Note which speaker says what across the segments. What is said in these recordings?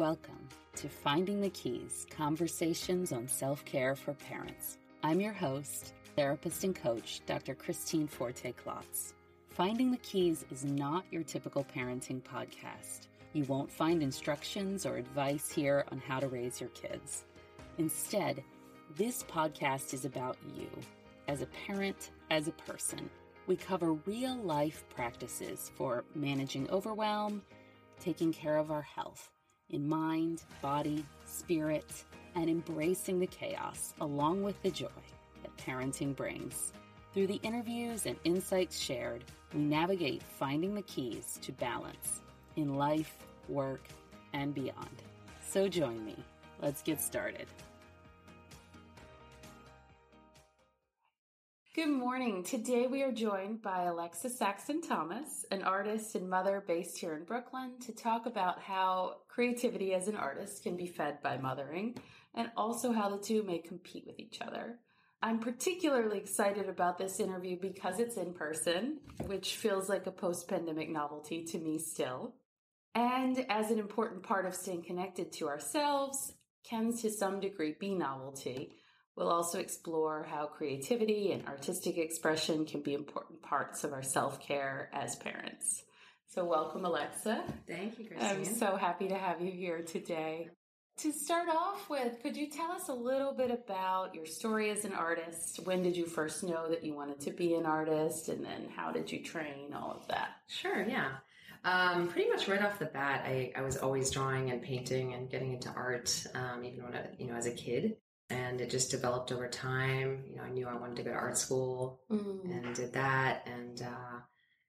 Speaker 1: Welcome to Finding the Keys Conversations on Self Care for Parents. I'm your host, therapist and coach, Dr. Christine Forte Klotz. Finding the Keys is not your typical parenting podcast. You won't find instructions or advice here on how to raise your kids. Instead, this podcast is about you as a parent, as a person. We cover real life practices for managing overwhelm, taking care of our health in mind, body, spirit, and embracing the chaos along with the joy that parenting brings. Through the interviews and insights shared, we navigate finding the keys to balance in life, work, and beyond. So join me. Let's get started. Good morning. Today we are joined by Alexa Saxton Thomas, an artist and mother based here in Brooklyn, to talk about how creativity as an artist can be fed by mothering and also how the two may compete with each other. I'm particularly excited about this interview because it's in person, which feels like a post pandemic novelty to me still. And as an important part of staying connected to ourselves, can to some degree be novelty We'll also explore how creativity and artistic expression can be important parts of our self care as parents. So, welcome, Alexa.
Speaker 2: Thank you, Christine.
Speaker 1: I'm so happy to have you here today. To start off with, could you tell us a little bit about your story as an artist? When did you first know that you wanted to be an artist? And then how did you train? All of that.
Speaker 2: Sure, yeah. Um, pretty much right off the bat, I, I was always drawing and painting and getting into art, um, even when I, you know, as a kid and it just developed over time. You know, I knew I wanted to go to art school mm. and did that and uh,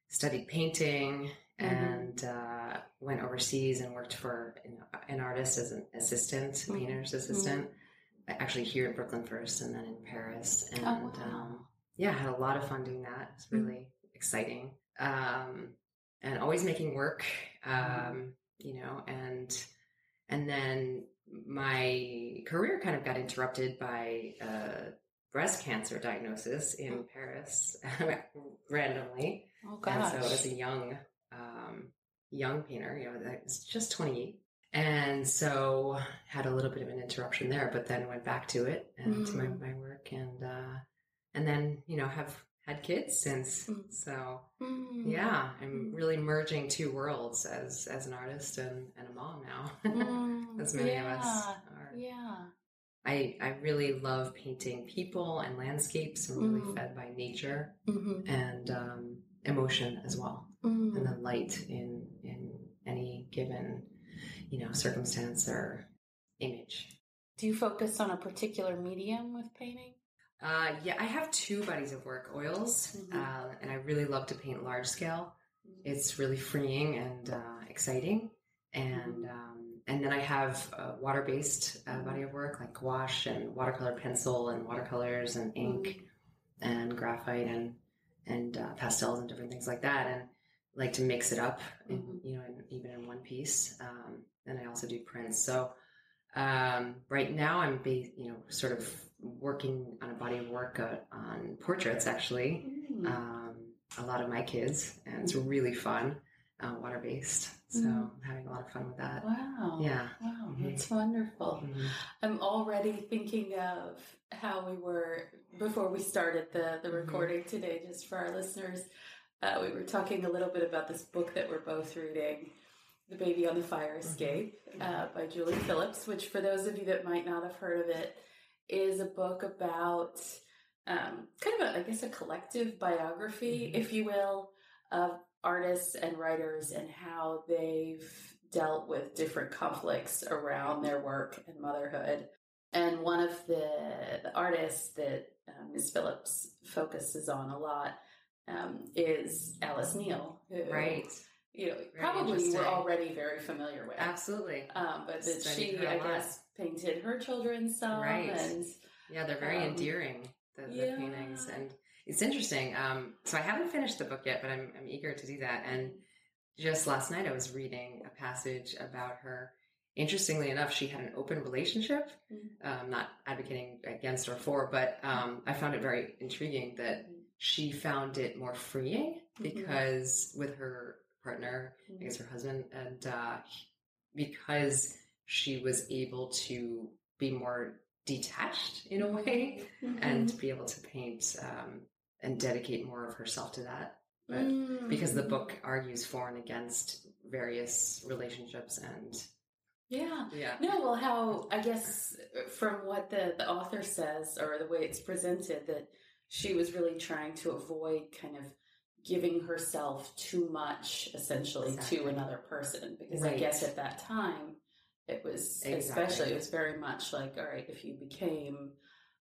Speaker 2: studied painting mm. and uh, went overseas and worked for you know, an artist as an assistant, mm. painter's assistant. Actually, here in Brooklyn first, and then in Paris, and oh, wow. um, yeah, had a lot of fun doing that. It's really exciting, um, and always making work. Um, you know, and and then my career kind of got interrupted by a breast cancer diagnosis in oh. Paris randomly.
Speaker 1: Oh gosh!
Speaker 2: And so as a young um, young painter, you know, I was just 28. And so had a little bit of an interruption there, but then went back to it and mm. to my, my work and uh, and then, you know, have had kids since. Mm. So mm. yeah, I'm mm. really merging two worlds as as an artist and, and a mom now, mm. as many yeah. of us are.
Speaker 1: Yeah.
Speaker 2: I, I really love painting people and landscapes. I'm really mm. fed by nature mm-hmm. and um, emotion as well, mm. and the light in in any given you know circumstance or image.
Speaker 1: Do you focus on a particular medium with painting?
Speaker 2: Uh, yeah, I have two bodies of work oils, mm-hmm. uh, and I really love to paint large scale. Mm-hmm. It's really freeing and uh, exciting. And mm-hmm. um, and then I have a water based uh, body of work like gouache and watercolor pencil and watercolors and ink mm-hmm. and graphite and and uh, pastels and different things like that. And like to mix it up, in, mm-hmm. you know, in, even in one piece. Um, and I also do prints. So um, right now, I'm, ba- you know, sort of working on a body of work uh, on portraits. Actually, mm. um, a lot of my kids, and it's really fun, uh, water based. So mm. I'm having a lot of fun with that.
Speaker 1: Wow!
Speaker 2: Yeah,
Speaker 1: wow, mm-hmm. that's wonderful. Mm-hmm. I'm already thinking of how we were before we started the the mm-hmm. recording mm-hmm. today. Just for our listeners, uh, we were talking a little bit about this book that we're both reading the Baby on the Fire mm-hmm. Escape uh, by Julie Phillips, which, for those of you that might not have heard of it, is a book about um, kind of, a, I guess, a collective biography, mm-hmm. if you will, of artists and writers and how they've dealt with different conflicts around their work and motherhood. And one of the, the artists that um, Ms. Phillips focuses on a lot um, is Alice Neel.
Speaker 2: Who, right
Speaker 1: you know, very probably were already very familiar with.
Speaker 2: Absolutely.
Speaker 1: Um, but that she, I guess, painted her children some.
Speaker 2: Right.
Speaker 1: And,
Speaker 2: yeah, they're very um, endearing, the, the yeah. paintings. And it's interesting. Um, so I haven't finished the book yet, but I'm, I'm eager to do that. And just last night I was reading a passage about her. Interestingly enough, she had an open relationship. Mm-hmm. Um, not advocating against or for, but um, I found it very intriguing that mm-hmm. she found it more freeing mm-hmm. because with her partner, mm-hmm. I guess her husband, and uh, because she was able to be more detached in a way mm-hmm. and be able to paint um, and dedicate more of herself to that. But mm-hmm. because the book argues for and against various relationships and
Speaker 1: yeah. Yeah. No, well, how, I guess, from what the, the author says or the way it's presented, that she was really trying to avoid kind of giving herself too much, essentially, exactly. to another person. Because right. I guess at that time, it was, exactly. especially, it was very much like, all right, if you became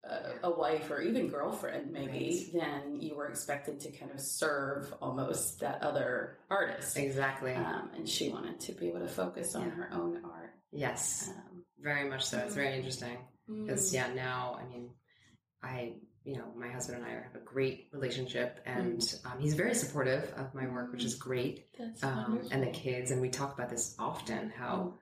Speaker 1: a, a wife or even girlfriend, maybe, right. then you were expected to kind of serve almost that other artist.
Speaker 2: Exactly.
Speaker 1: Um, and she wanted to be able to focus on yeah. her own art.
Speaker 2: Yes. Um, very much so. It's very interesting. Because, mm. yeah, now, I mean, I you know, my husband and I have a great relationship, and mm. um, he's very supportive of my work, which is great. Um, and the kids, and we talk about this often. How mm.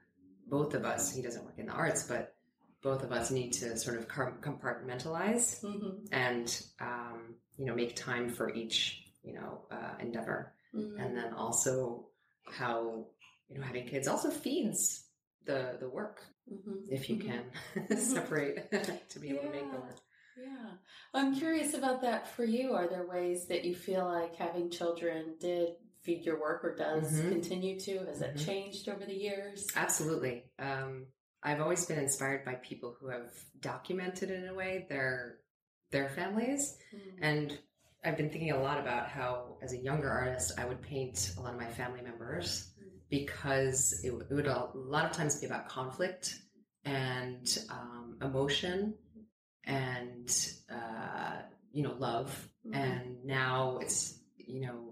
Speaker 2: Both of us, he doesn't work in the arts, but both of us need to sort of compartmentalize mm-hmm. and um, you know make time for each you know uh, endeavor, mm-hmm. and then also how you know having kids also feeds the the work mm-hmm. if you mm-hmm. can mm-hmm. separate to be able yeah. to make the work.
Speaker 1: Yeah. I'm curious about that for you. Are there ways that you feel like having children did feed your work or does mm-hmm. continue to? Has that mm-hmm. changed over the years?
Speaker 2: Absolutely. Um, I've always been inspired by people who have documented in a way their their families. Mm-hmm. And I've been thinking a lot about how, as a younger artist, I would paint a lot of my family members mm. because it, it would a lot of times be about conflict and um, emotion and uh, you know love mm-hmm. and now it's you know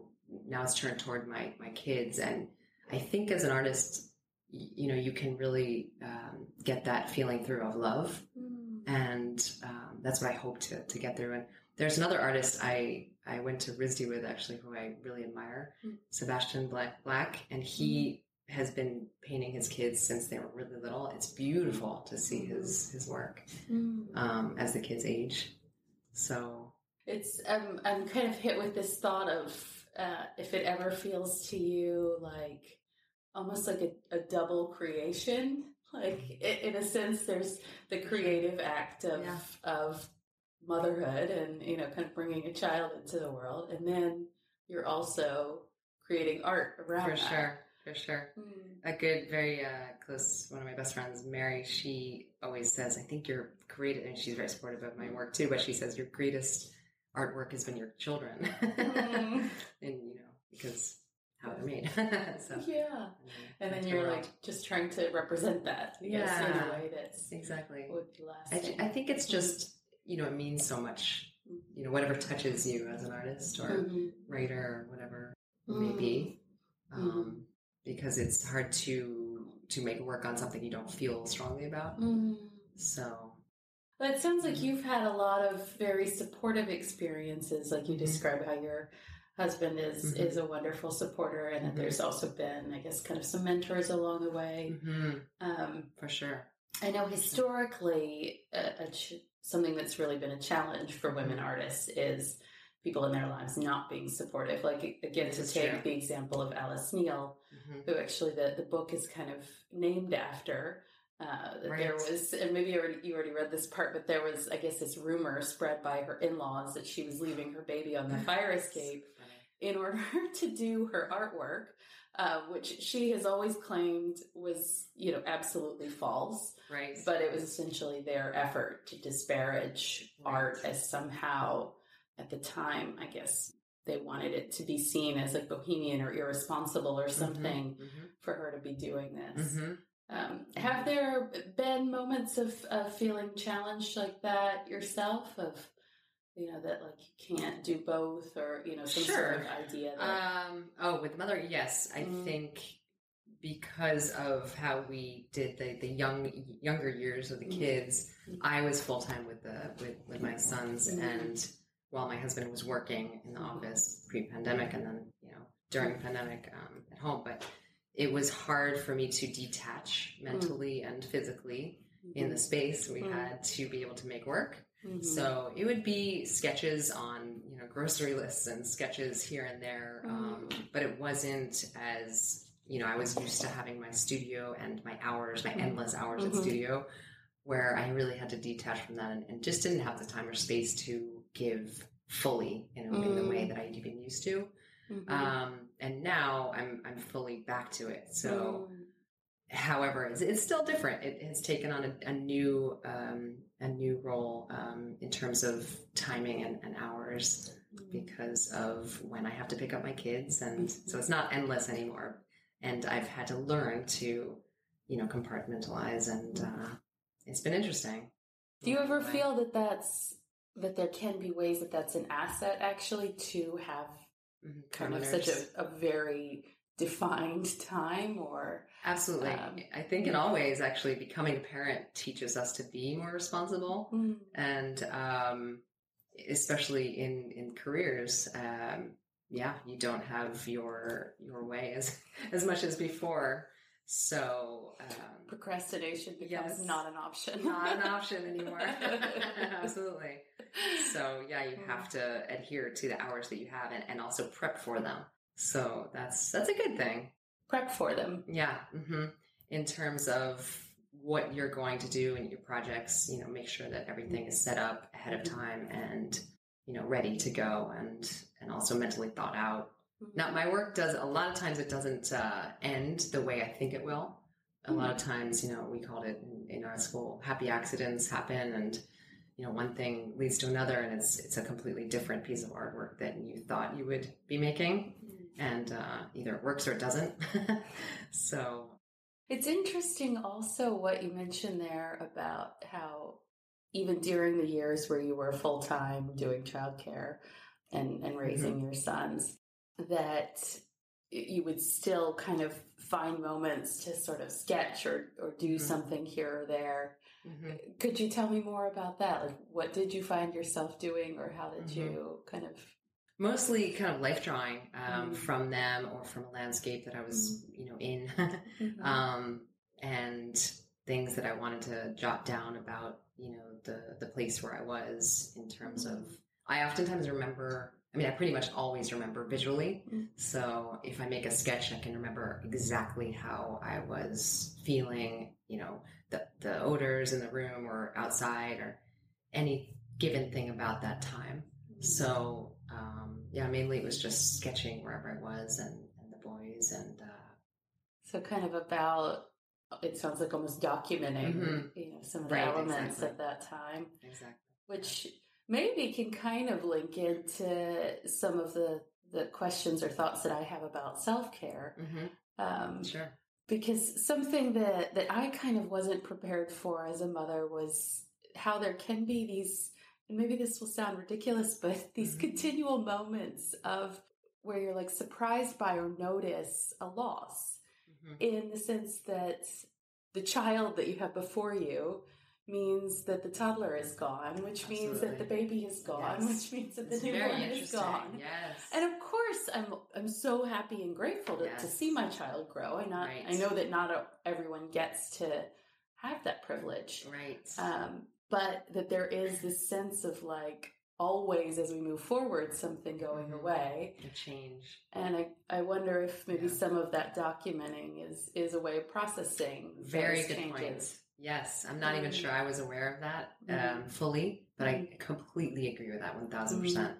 Speaker 2: now it's turned toward my my kids and i think as an artist you know you can really um, get that feeling through of love mm-hmm. and um, that's what i hope to, to get through and there's another artist i i went to RISD with actually who i really admire mm-hmm. sebastian black black and he has been painting his kids since they were really little. It's beautiful to see his his work mm. um, as the kids age. So
Speaker 1: it's um, I'm kind of hit with this thought of uh, if it ever feels to you like almost like a, a double creation. Like in a sense, there's the creative act of yeah. of motherhood and you know kind of bringing a child into the world, and then you're also creating art around
Speaker 2: for
Speaker 1: that.
Speaker 2: sure for sure. Mm. A good, very uh, close, one of my best friends, Mary, she always says, I think your greatest, and she's very supportive of my work too, but she says your greatest artwork has been your children. Mm. and, you know, because how they're made.
Speaker 1: so, yeah. And then you're like just trying to represent that. Yeah. in a way that's
Speaker 2: exactly. Would I, I think it's just, you know, it means so much, you know, whatever touches you as an artist or mm-hmm. writer or whatever mm-hmm. it may be. Mm-hmm. Um, because it's hard to to make work on something you don't feel strongly about. Mm. So
Speaker 1: but it sounds like you've had a lot of very supportive experiences, like you mm-hmm. describe how your husband is mm-hmm. is a wonderful supporter, and that mm-hmm. there's also been, I guess, kind of some mentors along the way.
Speaker 2: Mm-hmm. Um, For sure.
Speaker 1: I know historically, a, a ch- something that's really been a challenge for women mm-hmm. artists is people in their lives not being supportive. Like again, to take true. the example of Alice Neel, mm-hmm. who actually the, the book is kind of named after. Uh, right. There was, and maybe you already, you already read this part, but there was, I guess, this rumor spread by her in laws that she was leaving her baby on the fire escape in order to do her artwork, uh, which she has always claimed was, you know, absolutely false.
Speaker 2: Right.
Speaker 1: But it was essentially their effort to disparage right. art as somehow at the time, I guess they wanted it to be seen as like bohemian or irresponsible or mm-hmm, something mm-hmm, mm-hmm. for her to be doing this. Mm-hmm. Um, have there been moments of, of feeling challenged like that yourself? Of you know that like you can't do both, or you know some sure. sort of idea.
Speaker 2: That... Um, oh, with mother, yes, I mm-hmm. think because of how we did the, the young younger years of the mm-hmm. kids, I was full time with the with, with my sons and while my husband was working in the office pre-pandemic and then you know during pandemic um, at home but it was hard for me to detach mentally mm. and physically mm-hmm. in the space we mm. had to be able to make work mm-hmm. so it would be sketches on you know grocery lists and sketches here and there um, mm. but it wasn't as you know, I was used to having my studio and my hours, my
Speaker 1: Mhm.
Speaker 2: endless hours
Speaker 1: Mhm.
Speaker 2: at studio, where I really had to detach from that and, and just didn't have the time or space to give fully in, in the way
Speaker 1: Mm.
Speaker 2: that I'd been used to.
Speaker 1: Mhm.
Speaker 2: Um, and now I'm I'm fully back to it. So,
Speaker 1: Mm.
Speaker 2: however, it's, it's still different. It has taken on a, a new um, a new role um, in terms of timing and, and hours
Speaker 1: Mm.
Speaker 2: because of when I have to pick up my kids, and
Speaker 1: Mhm.
Speaker 2: so it's not endless anymore. And I've had to learn to, you know, compartmentalize, and uh, it's been interesting.
Speaker 1: Do you ever feel that that's that there can be ways that that's an asset actually to have
Speaker 2: Mhm.
Speaker 1: kind of such a, a very defined time or
Speaker 2: Absolutely.
Speaker 1: Um,
Speaker 2: I think in all ways, actually, becoming a parent teaches us to be more responsible.
Speaker 1: Mm.
Speaker 2: And um, especially in, in careers, um, yeah, you don't have your your way as, as much as before. So, um,
Speaker 1: procrastination becomes
Speaker 2: Yes.
Speaker 1: not an option.
Speaker 2: not an option anymore. Absolutely. So, yeah, you have to adhere to the hours that you have and, and also prep for them. So, that's that's a good thing.
Speaker 1: Prep for them.
Speaker 2: Yeah. hmm In terms of what you're going to do in your projects, you know, make sure that everything is set up ahead of time and, you know, ready to go and, and also mentally thought out. Now, my work does, a lot of times it doesn't uh, end the way I think it will. A lot of times, you know, we called it in, in our school, happy accidents happen and, you know, one thing leads to another and it's, it's a completely different piece of artwork than you thought you would be making. And uh, either it works or it doesn't. so.
Speaker 1: It's interesting also what you mentioned there about how even during the years where you were full time doing childcare and, and raising your sons, that you would still kind of find moments to sort of sketch or, or do
Speaker 2: Mhm.
Speaker 1: something here or there.
Speaker 2: mhm.
Speaker 1: Could you tell me more about that? Like, what did you find yourself doing, or how did
Speaker 2: Mhm.
Speaker 1: you kind of?
Speaker 2: mostly kind of life drawing um,
Speaker 1: Mm.
Speaker 2: from them or from a landscape that I was, you know, in,
Speaker 1: Mm-hmm.
Speaker 2: um, and things that I wanted to jot down about, you know, the the place where I was in terms of. I oftentimes remember. I mean, I pretty much always remember visually.
Speaker 1: Mm.
Speaker 2: So if I make a sketch, I can remember exactly how I was feeling. You know, the the odors in the room or outside or any given thing about that time. So um, yeah, mainly it was just sketching wherever I was and, and the boys and uh,
Speaker 1: So kind of about it sounds like almost documenting,
Speaker 2: Mhm.
Speaker 1: you know, some of the
Speaker 2: Right,
Speaker 1: elements
Speaker 2: exactly.
Speaker 1: of that time,
Speaker 2: exactly.
Speaker 1: which maybe can kind of link into some of the the questions or thoughts that I have about self care.
Speaker 2: hmm
Speaker 1: Um,
Speaker 2: Sure.
Speaker 1: because something that that I kind of wasn't prepared for as a mother was how there can be these and maybe this will sound ridiculous but these
Speaker 2: Mhm.
Speaker 1: continual moments of where you're like surprised by or notice a loss
Speaker 2: Mhm.
Speaker 1: in the sense that the child that you have before you means that the toddler is gone which means that the baby is gone
Speaker 2: Yes.
Speaker 1: which means that the newborn is gone
Speaker 2: Yes.
Speaker 1: and of course, I'm I'm so happy and grateful to, to see my child grow. I not
Speaker 2: Right.
Speaker 1: I know that not a, everyone gets to have that privilege,
Speaker 2: right.
Speaker 1: um, but that there is this sense of like always as we move forward, something going
Speaker 2: Mhm.
Speaker 1: away.
Speaker 2: the change.
Speaker 1: And I, I wonder if maybe
Speaker 2: Yeah.
Speaker 1: some of that documenting is is a way of processing
Speaker 2: Very good
Speaker 1: changes.
Speaker 2: point. Yes, I'm not even
Speaker 1: Mm.
Speaker 2: sure I was aware of that um, fully, but I
Speaker 1: Mhm.
Speaker 2: completely agree with that 1000%. percent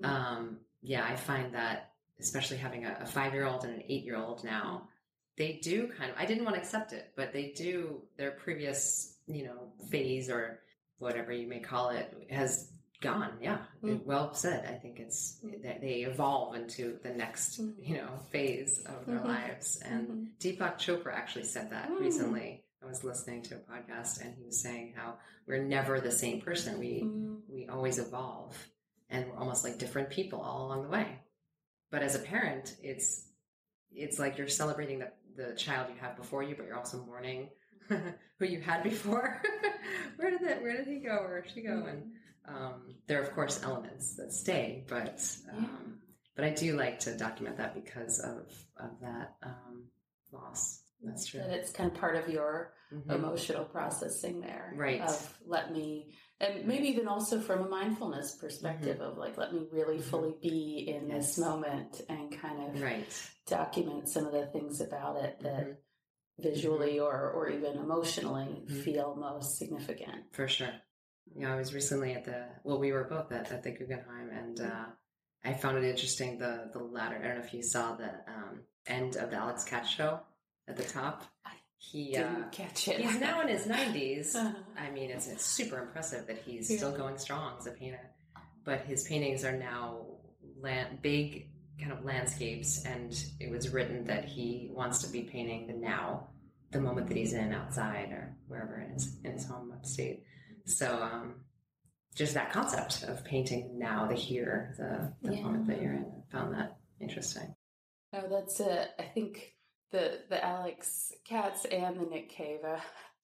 Speaker 1: Mhm.
Speaker 2: Um, yeah, I find that, especially having a, a five year old and an eight year old now, they do kind of, I didn't want to accept it, but they do, their previous, you know, phase or whatever you may call it has gone. Yeah,
Speaker 1: Mm.
Speaker 2: well said. I think it's, that they evolve into the next,
Speaker 1: Mm.
Speaker 2: you know, phase of their lives. And. Deepak Chopra actually said that
Speaker 1: Mm.
Speaker 2: recently. I was listening to a podcast and he was saying how we're never the same person. We
Speaker 1: Mm.
Speaker 2: we always evolve and we're almost like different people all along the way. But as a parent, it's it's like you're celebrating the, the child you have before you, but you're also mourning who you had before. where did that where did he go? Where did she go? And um, there are of course elements that stay, but um, but I do like to document that because of of that um, loss. That's true.
Speaker 1: That it's kind of part of your
Speaker 2: Mhm.
Speaker 1: emotional processing there.
Speaker 2: Right.
Speaker 1: Of let me, and maybe even also from a mindfulness perspective of like, let me really
Speaker 2: Mhm.
Speaker 1: fully be in this moment and kind of
Speaker 2: Right.
Speaker 1: document some of the things about it that
Speaker 2: Mhm.
Speaker 1: visually or, or even emotionally
Speaker 2: Mhm.
Speaker 1: feel most significant.
Speaker 2: For sure. You know, I was recently at the well, we were both at, at the Guggenheim, and uh, I found it interesting the the latter. I don't know if you saw the um, end of the Alex Katz show at the top. He uh,
Speaker 1: catch it.
Speaker 2: he's now in his nineties.
Speaker 1: Uh-huh.
Speaker 2: I mean, it's, it's super impressive that he's
Speaker 1: Yeah.
Speaker 2: still going strong as a painter. But his paintings are now land, big kind of landscapes, and it was written that he wants to be painting the now, the moment that he's in outside or wherever it is in his home upstate. So, um, just that concept of painting now, the here, the, the
Speaker 1: Yeah.
Speaker 2: moment that you're in, I found that interesting.
Speaker 1: Oh, that's it. I think the the Alex Katz and the Nick Cave. Uh,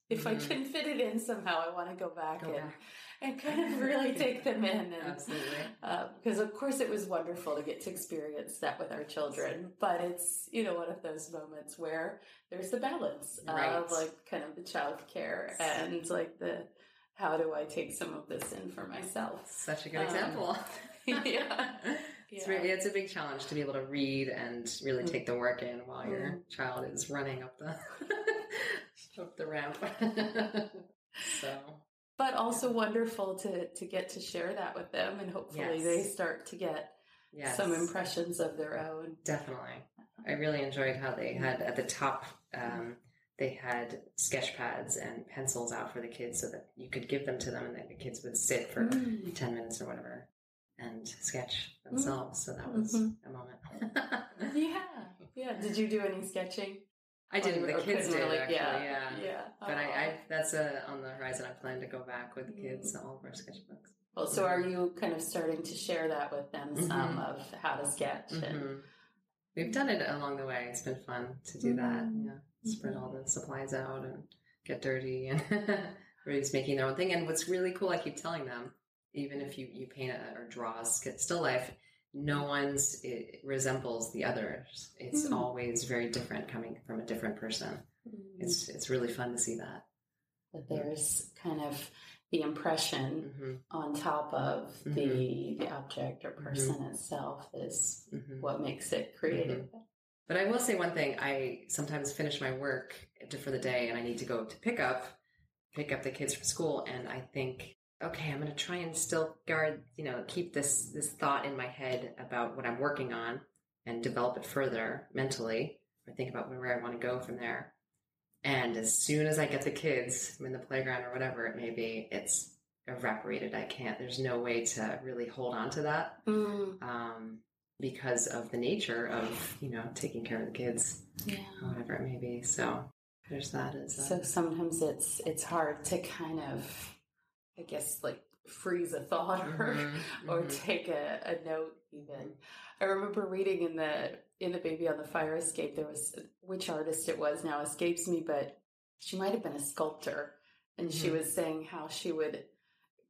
Speaker 1: if I
Speaker 2: Mhm.
Speaker 1: can fit it in somehow, I want to go back
Speaker 2: Go
Speaker 1: and
Speaker 2: back.
Speaker 1: and kind of really take them in. And
Speaker 2: Absolutely.
Speaker 1: because of course it was wonderful to get to experience that with our children, but it's you know one of those moments where there's the balance
Speaker 2: Right.
Speaker 1: of like kind of the child care and like the how do I take some of this in for myself?
Speaker 2: Such a good
Speaker 1: Um,
Speaker 2: example.
Speaker 1: yeah.
Speaker 2: It's,
Speaker 1: Yeah.
Speaker 2: really, it's a big challenge to be able to read and really
Speaker 1: Mm.
Speaker 2: take the work in while your
Speaker 1: Mm.
Speaker 2: child is running up the up the ramp. so
Speaker 1: but also wonderful to to get to share that with them and hopefully
Speaker 2: Yes.
Speaker 1: they start to get
Speaker 2: yes,
Speaker 1: some impressions of their own
Speaker 2: Definitely, I really enjoyed how they had at the top. Um, they had sketch pads and pencils out for the kids so that you could give them to them and the kids would sit for
Speaker 1: Mm.
Speaker 2: 10 minutes or whatever and sketch themselves. So that was
Speaker 1: Mhm.
Speaker 2: a moment.
Speaker 1: yeah yeah did you do any sketching
Speaker 2: I didn't. The kids did
Speaker 1: really-
Speaker 2: actually.
Speaker 1: yeah
Speaker 2: Yeah.
Speaker 1: yeah
Speaker 2: But I, I, that's a, on the horizon. I plan to go back with the
Speaker 1: Mm.
Speaker 2: kids, all of our sketchbooks.
Speaker 1: well so are you kind of starting to share that with them some
Speaker 2: Mhm.
Speaker 1: of how to sketch and.
Speaker 2: We've done it along the way. It's been fun to do that. Yeah, spread all the supplies out and get dirty, and everybody's making their own thing. And what's really cool, I keep telling them, even if you you paint a, or draw a still life, no one's it resembles the others. It's
Speaker 1: Mm.
Speaker 2: always very different, coming from a different person.
Speaker 1: Mm.
Speaker 2: It's it's really fun to see that.
Speaker 1: that there's kind of the impression
Speaker 2: hmm
Speaker 1: on top of the the object or person itself is
Speaker 2: hmm
Speaker 1: what makes it creative
Speaker 2: But I will say one thing. I sometimes finish my work for the day and I need to go to pick up, pick up the kids from school. And I think, okay, I'm going to try and still guard, you know, keep this, this thought in my head about what I'm working on and develop it further mentally or think about where I want to go from there. And as soon as I get the kids, I'm in the playground or whatever it may be, it's evaporated. I can't, there's no way to really hold on to that
Speaker 1: Mm,
Speaker 2: um, because of the nature of you know taking care of the kids,
Speaker 1: yeah
Speaker 2: whatever it may be. So there's that as
Speaker 1: So sometimes it's it's hard to kind of, I guess, like freeze a thought or
Speaker 2: Mhm,
Speaker 1: or
Speaker 2: mhm.
Speaker 1: take a, a note. Even I remember reading in the in the Baby on the Fire Escape there was which artist it was now escapes me, but she might have been a sculptor, and she
Speaker 2: Mhm.
Speaker 1: was saying how she would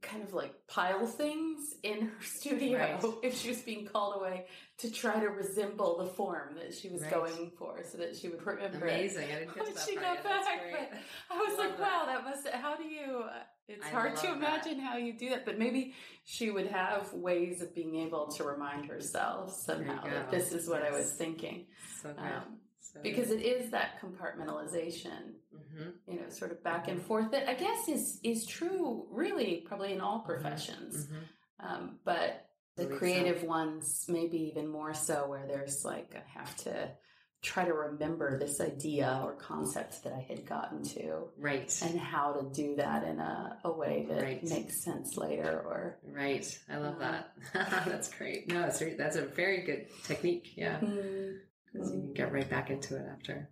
Speaker 1: kind of like pile things in her studio
Speaker 2: Right.
Speaker 1: if she was being called away to try to resemble the form that she was
Speaker 2: Right.
Speaker 1: going for so that she would remember it
Speaker 2: amazing. I didn't get to that
Speaker 1: she
Speaker 2: part
Speaker 1: got
Speaker 2: yet.
Speaker 1: Back. But I was
Speaker 2: Love
Speaker 1: like, wow,
Speaker 2: that.
Speaker 1: that must. How do you? uh, It's
Speaker 2: I
Speaker 1: hard to
Speaker 2: that.
Speaker 1: imagine how you do that, but maybe she would have ways of being able to remind herself somehow that this is what I was thinking,
Speaker 2: So good.
Speaker 1: um,
Speaker 2: so
Speaker 1: because it is that compartmentalization,
Speaker 2: hmm
Speaker 1: you know, sort of back and
Speaker 2: Mhm.
Speaker 1: forth that I guess is is true, really, probably in all professions,
Speaker 2: hmm
Speaker 1: um, but the
Speaker 2: Believe so.
Speaker 1: creative ones maybe even more so, where there's like I have to try to remember this idea or concept that I had gotten to
Speaker 2: Right.
Speaker 1: and how to do that in a, a way that
Speaker 2: Right.
Speaker 1: makes sense later or
Speaker 2: Right. I love
Speaker 1: Um,
Speaker 2: that. that's great. No, it's that's a very good technique. Yeah.
Speaker 1: mm,
Speaker 2: 'Cause you can get right back into it after.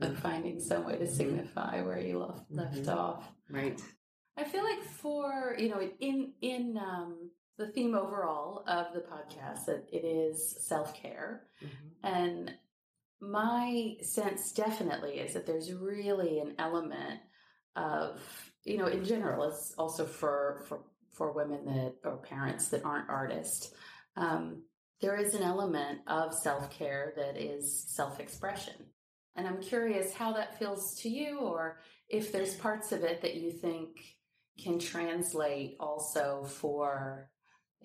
Speaker 1: of finding some way to
Speaker 2: Mhm.
Speaker 1: signify where you left, left
Speaker 2: Mhm.
Speaker 1: off.
Speaker 2: Right.
Speaker 1: I feel like for you know in in um, the theme overall of the podcast that it is self care
Speaker 2: hmm
Speaker 1: and my sense definitely is that there's really an element of you know in general it's also for for for women that or parents that aren't artists um, there is an element of self-care that is self-expression. And I'm curious how that feels to you, or if there's parts of it that you think can translate also for,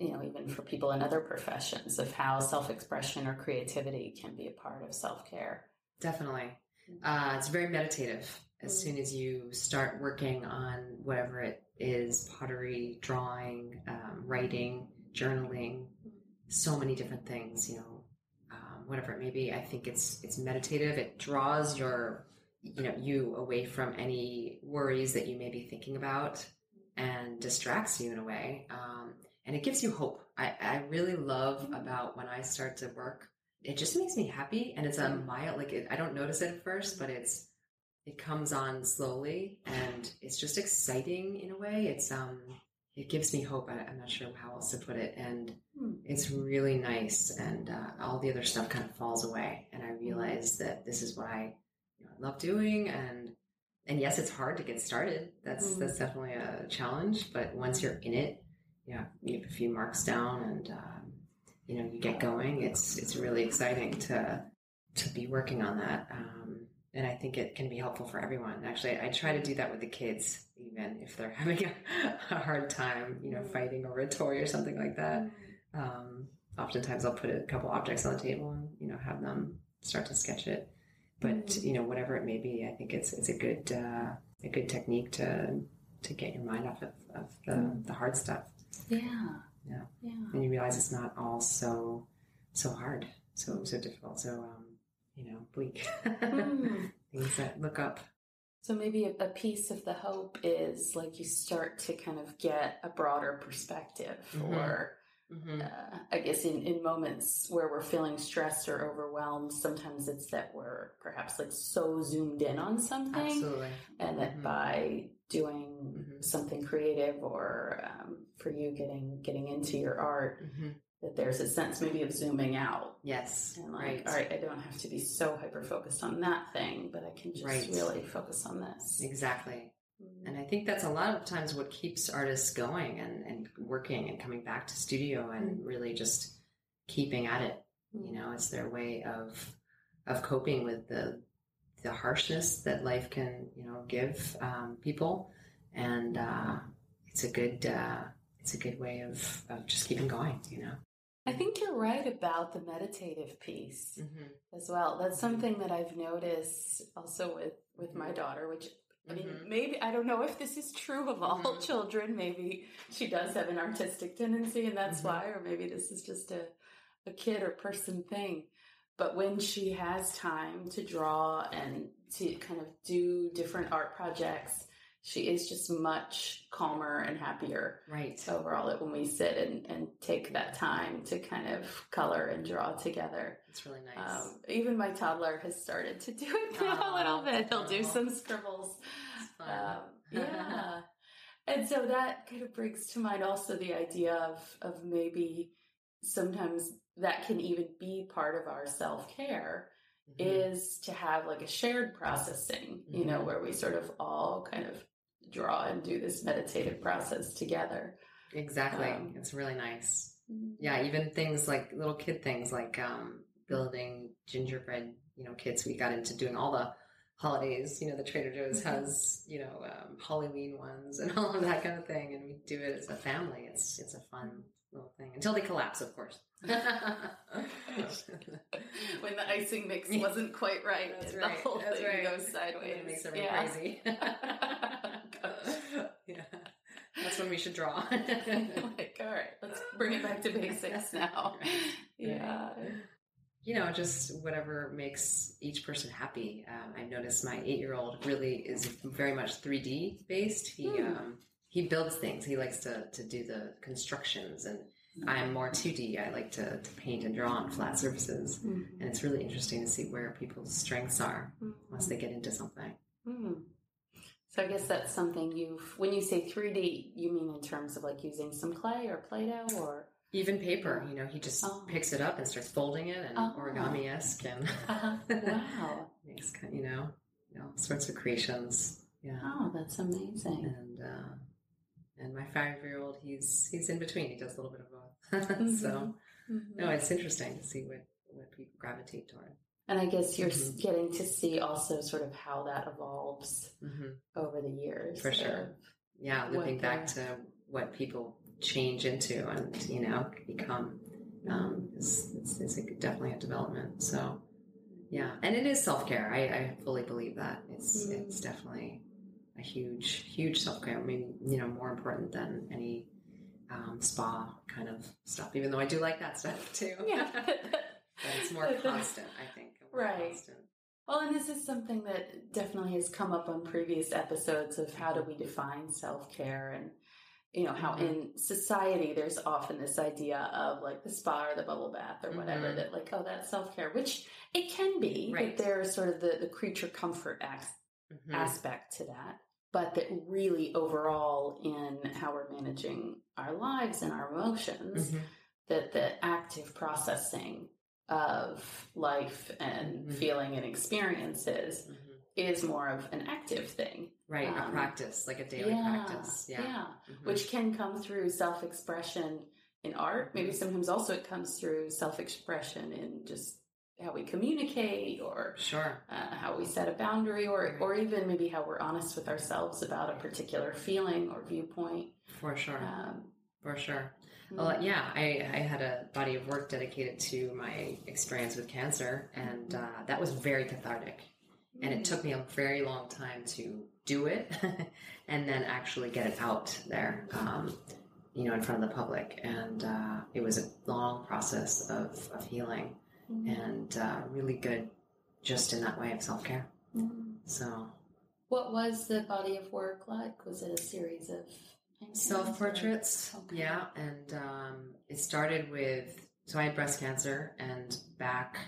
Speaker 1: you know, even for people in other professions of how self expression or creativity can be a part of self care.
Speaker 2: Definitely. Uh, it's very meditative. As soon as you start working on whatever it is pottery, drawing, um, writing, journaling, so many different things, you know, um, whatever it may be. I think it's it's meditative. It draws your you know you away from any worries that you may be thinking about and distracts you in a way um, and it gives you hope. I, I really love about when i start to work. It just makes me happy and it's a mild like it, i don't notice it at first but it's it comes on slowly and it's just exciting in a way. It's um it gives me hope. I, i'm not sure how else to put it and
Speaker 1: Hmm.
Speaker 2: it's really nice and uh, all the other stuff kind of falls away and i realize that this is what i you know, love doing and and yes it's hard to get started. That's
Speaker 1: Mhm.
Speaker 2: that's definitely a challenge but once you're in it yeah you have a few marks down and um, you know you get going. It's it's really exciting to to be working on that um, and i think it can be helpful for everyone. Actually i try to do that with the kids even if they're having a, a hard time you know fighting over a toy or something like that. Um, oftentimes I'll put a couple objects on the table and you know have them start to sketch it. But
Speaker 1: Mhm.
Speaker 2: you know whatever it may be, I think it's it's a good uh, a good technique to to get your mind off of, of the, the hard stuff,
Speaker 1: Yeah.
Speaker 2: Yeah.
Speaker 1: Yeah.
Speaker 2: and you realize it's not all so so hard, so so difficult, so um, you know bleak.
Speaker 1: Hmm.
Speaker 2: Things that look up.
Speaker 1: So maybe a, a piece of the hope is like you start to kind of get a broader perspective,
Speaker 2: Mhm.
Speaker 1: or
Speaker 2: Mm-hmm.
Speaker 1: uh, I guess in, in moments where we're feeling stressed or overwhelmed, sometimes it's that we're perhaps like so zoomed in on something,
Speaker 2: Absolutely.
Speaker 1: and that
Speaker 2: Mhm.
Speaker 1: by doing
Speaker 2: Mhm.
Speaker 1: something creative or um, for you getting getting into your art,
Speaker 2: hmm
Speaker 1: that there's a sense maybe of zooming out
Speaker 2: Yes.
Speaker 1: and like,
Speaker 2: right.
Speaker 1: all right, I don't have to be so hyper focused on that thing, but I can just
Speaker 2: Right.
Speaker 1: really focus on this.
Speaker 2: Exactly. And I think that's a lot of times what keeps artists going and, and working and coming back to studio and really just keeping at it. You know, it's their way of of coping with the the harshness that life can, you know, give um, people. And uh, it's a good uh, it's a good way of, of just keeping going, you know.
Speaker 1: I think you're right about the meditative piece
Speaker 2: Mm-hmm.
Speaker 1: as well. That's something that I've noticed also with with my daughter, which I mean,
Speaker 2: Mhm.
Speaker 1: maybe I don't know if this is true of all
Speaker 2: Mhm.
Speaker 1: children. Maybe she does have an artistic tendency, and that's
Speaker 2: Mhm.
Speaker 1: why, or maybe this is just a a kid or person thing. But when she has time to draw and to kind of do different art projects, she is just much calmer and happier
Speaker 2: Right.
Speaker 1: overall it when we sit and, and take that time to kind of color and draw together.
Speaker 2: It's really nice.
Speaker 1: Um, even my toddler has started to do it now a little bit. He'll do some scribbles. Um, yeah. and so that kind of brings to mind also the idea of, of maybe sometimes that can even be part of our self care
Speaker 2: Mhm.
Speaker 1: is to have like a shared processing, you know,
Speaker 2: Mhm.
Speaker 1: where we sort of all kind of draw and do this meditative process together.
Speaker 2: Exactly.
Speaker 1: um,
Speaker 2: it's really nice. Yeah, even things like little kid things like um, building gingerbread, you know, kits. We got into doing all the holidays. You know, the Trader Joe's
Speaker 1: Mhm.
Speaker 2: has you know um, Halloween ones and all of that kind of thing, and we do it as a family. It's it's a fun little thing until they collapse, of course.
Speaker 1: when the icing mix wasn't quite right,
Speaker 2: That's right.
Speaker 1: the whole
Speaker 2: That's
Speaker 1: thing
Speaker 2: right.
Speaker 1: goes sideways.
Speaker 2: It makes everyone
Speaker 1: yeah.
Speaker 2: crazy. yeah, that's when we should draw.
Speaker 1: like, all right, let's bring it back to basics now. Yeah.
Speaker 2: you know, just whatever makes each person happy. Um, I noticed my eight-year-old really is very much 3D based. He
Speaker 1: Hmm.
Speaker 2: um, he builds things. He likes to to do the constructions, and I'm more 2D. I like to, to paint and draw on flat surfaces,
Speaker 1: Mhm.
Speaker 2: and it's really interesting to see where people's strengths are once they get into something.
Speaker 1: Mhm. So I guess that's something you've. When you say 3D, you mean in terms of like using some clay or Play-Doh or.
Speaker 2: Even paper, you know, he just
Speaker 1: Oh.
Speaker 2: picks it up and starts folding it and
Speaker 1: Oh.
Speaker 2: origami esque and
Speaker 1: Uh-huh. Wow.
Speaker 2: makes you know, you know, sorts of creations. Yeah.
Speaker 1: Oh, that's amazing.
Speaker 2: and uh, and my five year old he's he's in between he does a little bit of both so
Speaker 1: Mhm.
Speaker 2: no it's interesting to see what what people gravitate toward
Speaker 1: And I guess you're mm-hmm. getting to see also sort of how that evolves mm-hmm. over the years.
Speaker 2: For sure. Yeah, looking back to what people change into and, you know, become um, is, is, is a, definitely a development. So, yeah. And it is self care. I, I, fully believe that. It's, mm-hmm. it's definitely a huge, huge self care. I mean, you know, more important than any um, spa kind of stuff, even though I do like that stuff too. Yeah. but it's more constant, I think.
Speaker 1: Right. Constant. Well, and this is something that definitely has come up on previous episodes of how do we define self care and you know how mm-hmm. in society there's often this idea of like the spa or the bubble bath or whatever mm-hmm. that like oh that's self-care which it can be right. there's sort of the, the creature comfort as- mm-hmm. aspect to that but that really overall in how we're managing our lives and our emotions mm-hmm. that the active processing of life and mm-hmm. feeling and experiences mm-hmm. is more of an active thing
Speaker 2: right um, a practice like a daily yeah, practice yeah,
Speaker 1: yeah. Mm-hmm. which can come through self-expression in art maybe mm-hmm. sometimes also it comes through self-expression in just how we communicate or
Speaker 2: sure
Speaker 1: uh, how we set a boundary or or even maybe how we're honest with ourselves about a particular feeling or viewpoint
Speaker 2: for sure um, for sure well, mm-hmm. yeah, I, I had a body of work dedicated to my experience with cancer, and mm-hmm. uh, that was very cathartic. And it took me a very long time to do it and then actually get it out there, um, you know, in front of the public. And uh, it was a long process of, of healing and uh, really good just in that way of self care. Mm-hmm. So,
Speaker 1: what was the body of work like? Was it a series of
Speaker 2: self portraits? Okay. Yeah, and um, it started with so I had breast cancer, and back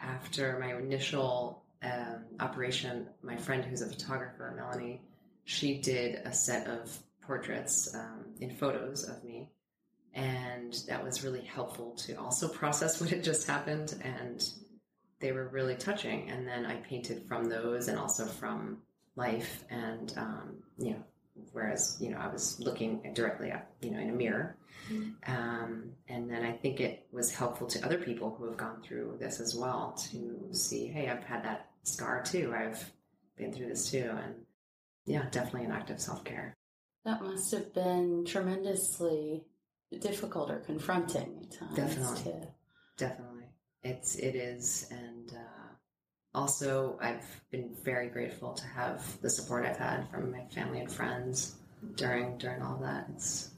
Speaker 2: after my initial um, operation, my friend who's a photographer, Melanie, she did a set of portraits um, in photos of me and that was really helpful to also process what had just happened. And they were really touching. And then i painted from those and also from life. And um, you know whereas you know i was looking directly at you know in a mirror. Mm-hmm. um, and then i think it was helpful to other people who have gone through this as well to see hey i've had that scar too. I've been through this too. And yeah definitely an act of self-care.
Speaker 1: That must have been tremendously difficult or confronting at times.
Speaker 2: Definitely, to... definitely, it's it is, and uh, also I've been very grateful to have the support I've had from my family and friends during during all that. It's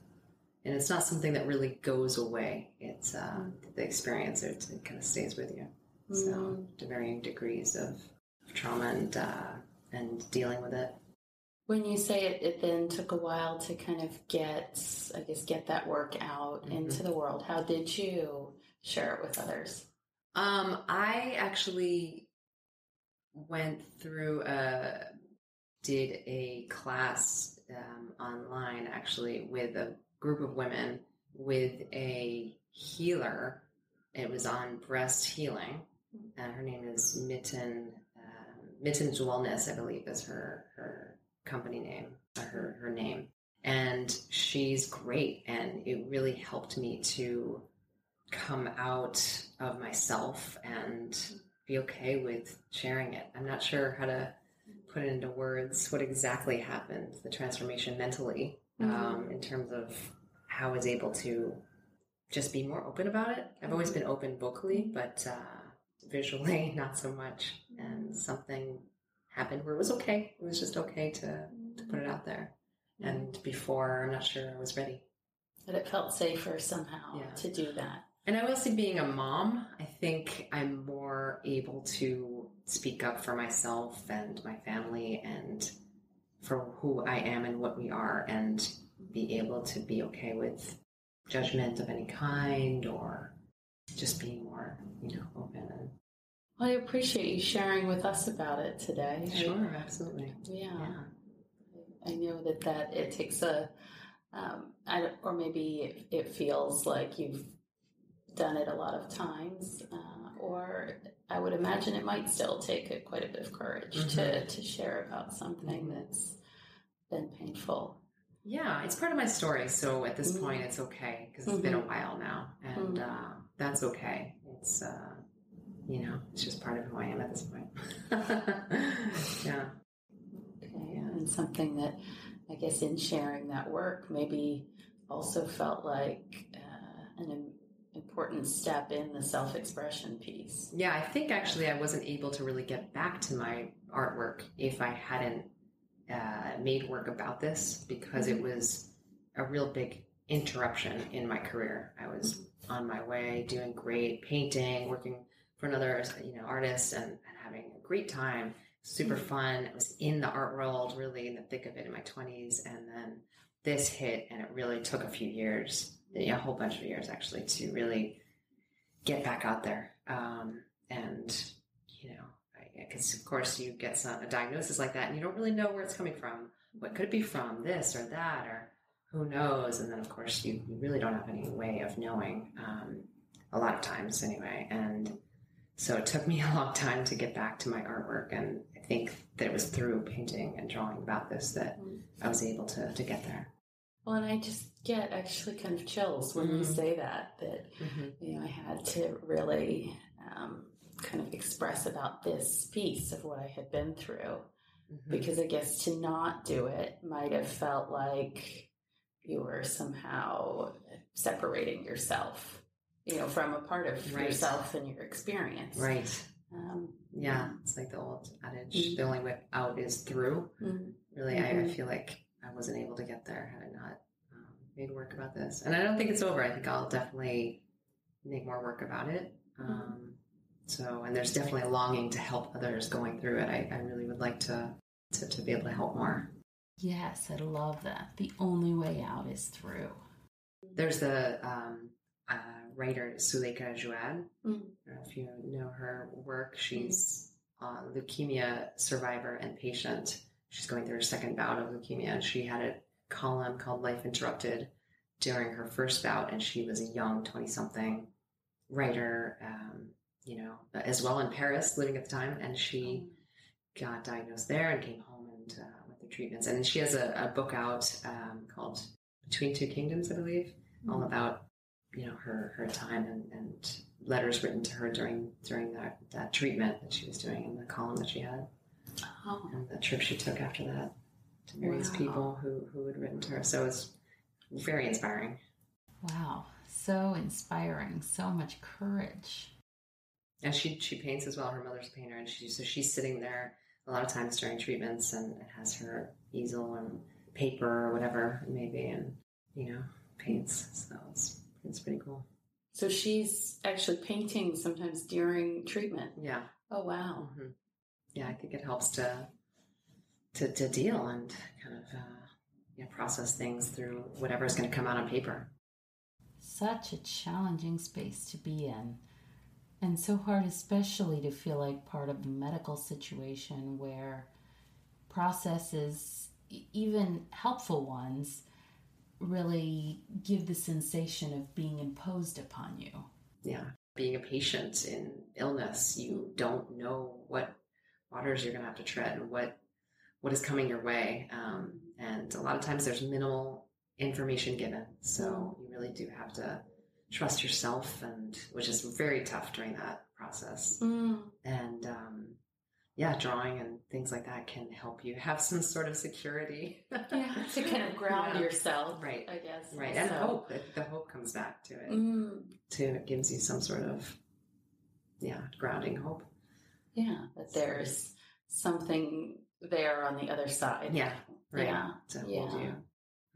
Speaker 2: and it's not something that really goes away. It's uh, the experience; it, it kind of stays with you. Mm. So, to varying degrees of, of trauma and uh, and dealing with it.
Speaker 1: When you say it, it then took a while to kind of get, I guess, get that work out mm-hmm. into the world. How did you share it with others?
Speaker 2: Um, I actually went through a, did a class um, online actually with a group of women with a healer. It was on breast healing, and her name is Mitten. Um, Mitten's Wellness, I believe, is her her company name, her her name, and she's great, and it really helped me to come out of myself and be okay with sharing it. I'm not sure how to put it into words what exactly happened, the transformation mentally, mm-hmm. um, in terms of how I was able to just be more open about it. I've always been open vocally, but uh, visually, not so much. And something happened where it was okay. It was just okay to, to put it out there. Mm-hmm. And before, I'm not sure I was ready.
Speaker 1: But it felt safer somehow yeah. to do that.
Speaker 2: And I will say, being a mom, I think I'm more able to speak up for myself and my family and for who I am and what we are, and be able to be okay with judgment of any kind or just being more, you know,
Speaker 1: well, I appreciate you sharing with us about it today.
Speaker 2: Sure, I, absolutely.
Speaker 1: Yeah. yeah. I know that that it takes a, um, I, or maybe it, it, feels like you've done it a lot of times, uh, or I would imagine it might still take a, quite a bit of courage mm-hmm. to to share about something mm-hmm. that's been painful.
Speaker 2: Yeah, it's part of my story. So at this mm-hmm. point, it's okay because it's been a mm-hmm. while now, and mm-hmm. uh, that's okay. It's. Uh, you know, it's just part of who I am at this point. yeah.
Speaker 1: Okay, and something that I guess in sharing that work maybe also felt like uh, an important step in the self expression piece.
Speaker 2: Yeah, I think actually I wasn't able to really get back to my artwork if I hadn't uh, made work about this because it was a real big interruption in my career. I was on my way, doing great, painting, working for another you know artist, and, and having a great time. Super fun. I was in the art world, really in the thick of it in my twenties, and then this hit, and it really took a few years, a whole bunch of years actually, to really get back out there. Um, and you know, because of course you get some, a diagnosis like that, and you don't really know where it's coming from. What could it be from? This or that, or who knows? And then of course you, you really don't have any way of knowing. Um, a lot of times, anyway, and so it took me a long time to get back to my artwork, and I think that it was through painting and drawing about this that I was able to, to get there.
Speaker 1: Well, and I just get actually kind of chills when mm-hmm. you say that, that, mm-hmm. you know, I had to really um, kind of express about this piece of what I had been through. Mm-hmm. Because I guess to not do it might have felt like you were somehow separating yourself you know, from a part of right. yourself and your experience.
Speaker 2: Right. Um, yeah, it's like the old adage: mm-hmm. the only way out is through. Mm-hmm. Really, mm-hmm. I, I, mm-hmm. feel like I wasn't able to get there had I not um, made work about this. And I don't think it's over. I think I'll definitely make more work about it. Mm-hmm. Um, so, and there's definitely a longing to help others going through it. I, I really would like to, to to be able to help more.
Speaker 3: Yes, I love that. The only way out is through.
Speaker 2: There's the um, uh, writer Suleika Jaouad. Mm. if you know her work. She's a leukemia survivor and patient. She's going through her second bout of leukemia. She had a column called Life Interrupted during her first bout, and she was a young 20 something writer, um, you know, as well in Paris, living at the time. And she got diagnosed there and came home and uh, with the treatments. And she has a, a book out um, called Between Two Kingdoms, I believe, mm-hmm. all about you know her her time and, and letters written to her during during that that treatment that she was doing and the column that she had. Oh. and the trip she took after that to various wow. people who who had written to her. So it's very inspiring.
Speaker 3: Wow. So inspiring. So much courage.
Speaker 2: And she she paints as well. Her mother's a painter and she so she's sitting there a lot of times during treatments and has her easel and paper or whatever it may be and you know paints. So it's it's pretty cool.
Speaker 1: So she's actually painting sometimes during treatment.
Speaker 2: Yeah.
Speaker 1: Oh wow. Mm-hmm.
Speaker 2: Yeah, I think it helps to to to deal and kind of uh, yeah process things through whatever is going to come out on paper.
Speaker 3: Such a challenging space to be in. And so hard, especially to feel like part of a medical situation where processes, even helpful ones, really give the sensation of being imposed upon you.
Speaker 2: Yeah. Being a patient in illness, you don't know what waters you're going to have to tread and what what is coming your way. Um, and a lot of times there's minimal information given, so you really do have to trust yourself, and which is very tough during that process. Mm. And um, yeah, drawing and things like that can help you have some sort of security.
Speaker 1: yeah, to kind of ground yeah. yourself,
Speaker 2: right?
Speaker 1: I guess,
Speaker 2: right, and hope. The hope comes back to it. Mm. To it gives you some sort of yeah grounding hope.
Speaker 1: Yeah, that there's something there on the other side.
Speaker 2: Yeah, right.
Speaker 1: Yeah,
Speaker 2: to hold yeah. you.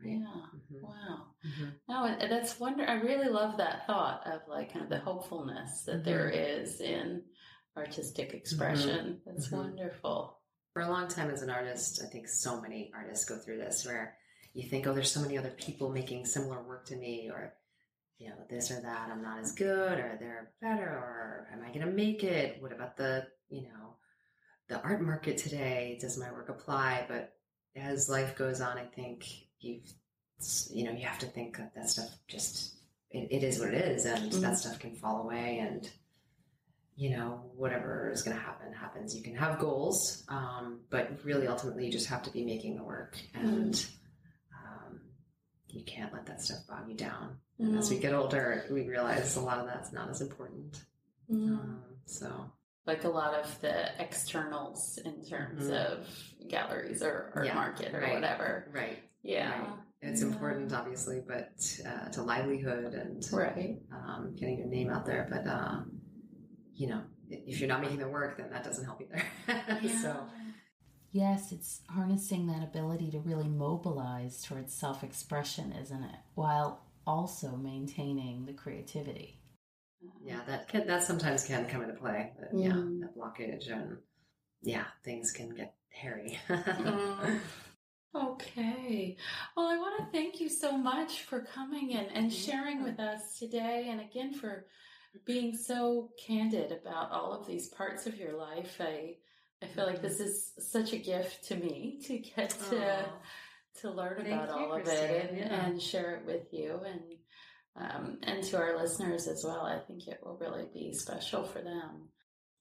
Speaker 1: Right. Yeah. Mm-hmm. Wow. Mm-hmm. No, that's wonder. I really love that thought of like kind of the hopefulness that mm-hmm. there is in artistic expression. Mm-hmm. That's mm-hmm. wonderful.
Speaker 2: For a long time as an artist, I think so many artists go through this where you think, oh, there's so many other people making similar work to me, or, you know, this or that, I'm not as good, or they're better, or am I going to make it? What about the, you know, the art market today? Does my work apply? But as life goes on, I think you've, you know, you have to think that that stuff just, it, it is what it is, and mm-hmm. that stuff can fall away and, you know, whatever is going to happen happens. You can have goals, um, but really, ultimately, you just have to be making the work, and mm. um, you can't let that stuff bog you down. And mm. as we mm. get older, we realize a lot of that's not as important. Mm. Um, so
Speaker 4: like a lot of the externals in terms mm-hmm. of galleries or art yeah, market or
Speaker 2: right,
Speaker 4: whatever.
Speaker 2: Right.
Speaker 4: Yeah.
Speaker 2: Right. It's yeah. important, obviously, but uh, to livelihood and
Speaker 4: right.
Speaker 2: um, getting your name out there. But, uh, you know, if you're not making the work, then that doesn't help either. Yeah. so,
Speaker 1: yes, it's harnessing that ability to really mobilize towards self expression, isn't it? While also maintaining the creativity.
Speaker 2: Yeah, that can that sometimes can come into play. But, mm. Yeah, that blockage and yeah, things can get hairy. mm.
Speaker 4: Okay. Well, I want to thank you so much for coming and, and sharing with us today, and again for being so candid about all of these parts of your life. I I feel like this mm-hmm. is such a gift to me to get to to learn thank about all of it and, yeah. and share it with you and um, and to our listeners as well. I think it will really be special for them.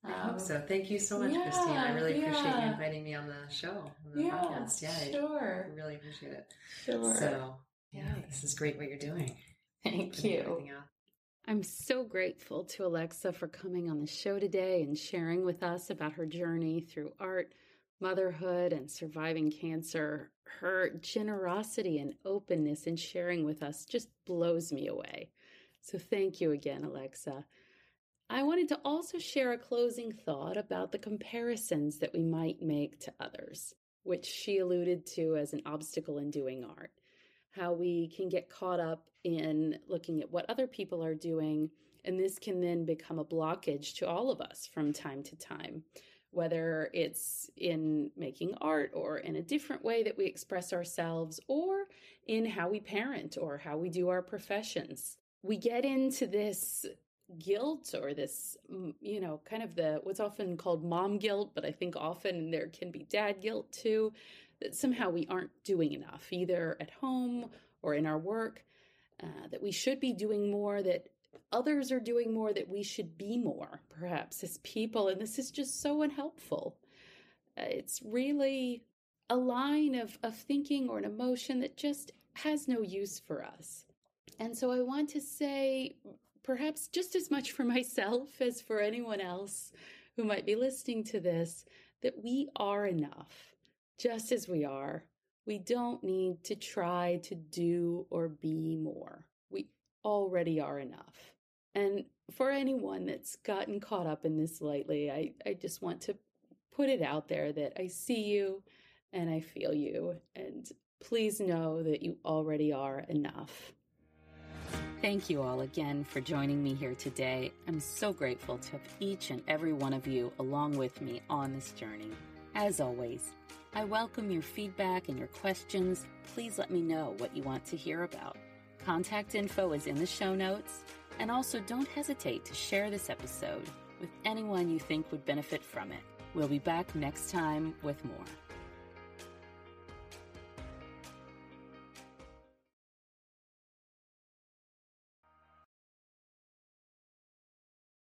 Speaker 2: I um, hope so. Thank you so much, yeah, Christine. I really yeah. appreciate you inviting me on the show, on the
Speaker 4: yeah,
Speaker 2: podcast. Yeah,
Speaker 4: sure.
Speaker 2: I really appreciate it.
Speaker 4: Sure.
Speaker 2: So, yeah, this is great what you're doing.
Speaker 4: Thank you.
Speaker 1: I'm so grateful to Alexa for coming on the show today and sharing with us about her journey through art, motherhood, and surviving cancer. Her generosity and openness in sharing with us just blows me away. So, thank you again, Alexa. I wanted to also share a closing thought about the comparisons that we might make to others, which she alluded to as an obstacle in doing art. How we can get caught up in looking at what other people are doing, and this can then become a blockage to all of us from time to time, whether it's in making art or in a different way that we express ourselves or in how we parent or how we do our professions. We get into this guilt or this you know kind of the what's often called mom guilt but i think often there can be dad guilt too that somehow we aren't doing enough either at home or in our work uh, that we should be doing more that others are doing more that we should be more perhaps as people. And this is just so unhelpful. Uh, it's really a line of, of thinking or an emotion that just has no use for us. And so I want to say perhaps just as much for myself as for anyone else who might be listening to this, that we are enough, just as we are. We don't need to try to do or be more. We already are enough. And for anyone that's gotten caught up in this lately, I, I just want to put it out there that I see you and I feel you. And please know that you already are enough. Thank you all again for joining me here today. I'm so grateful to have each and every one of you along with me on this journey. As always, I welcome your feedback and your questions. Please let me know what you want to hear about. Contact info is in the show notes, and also don't hesitate to share this episode with anyone you think would benefit from it. We'll be back next time with more.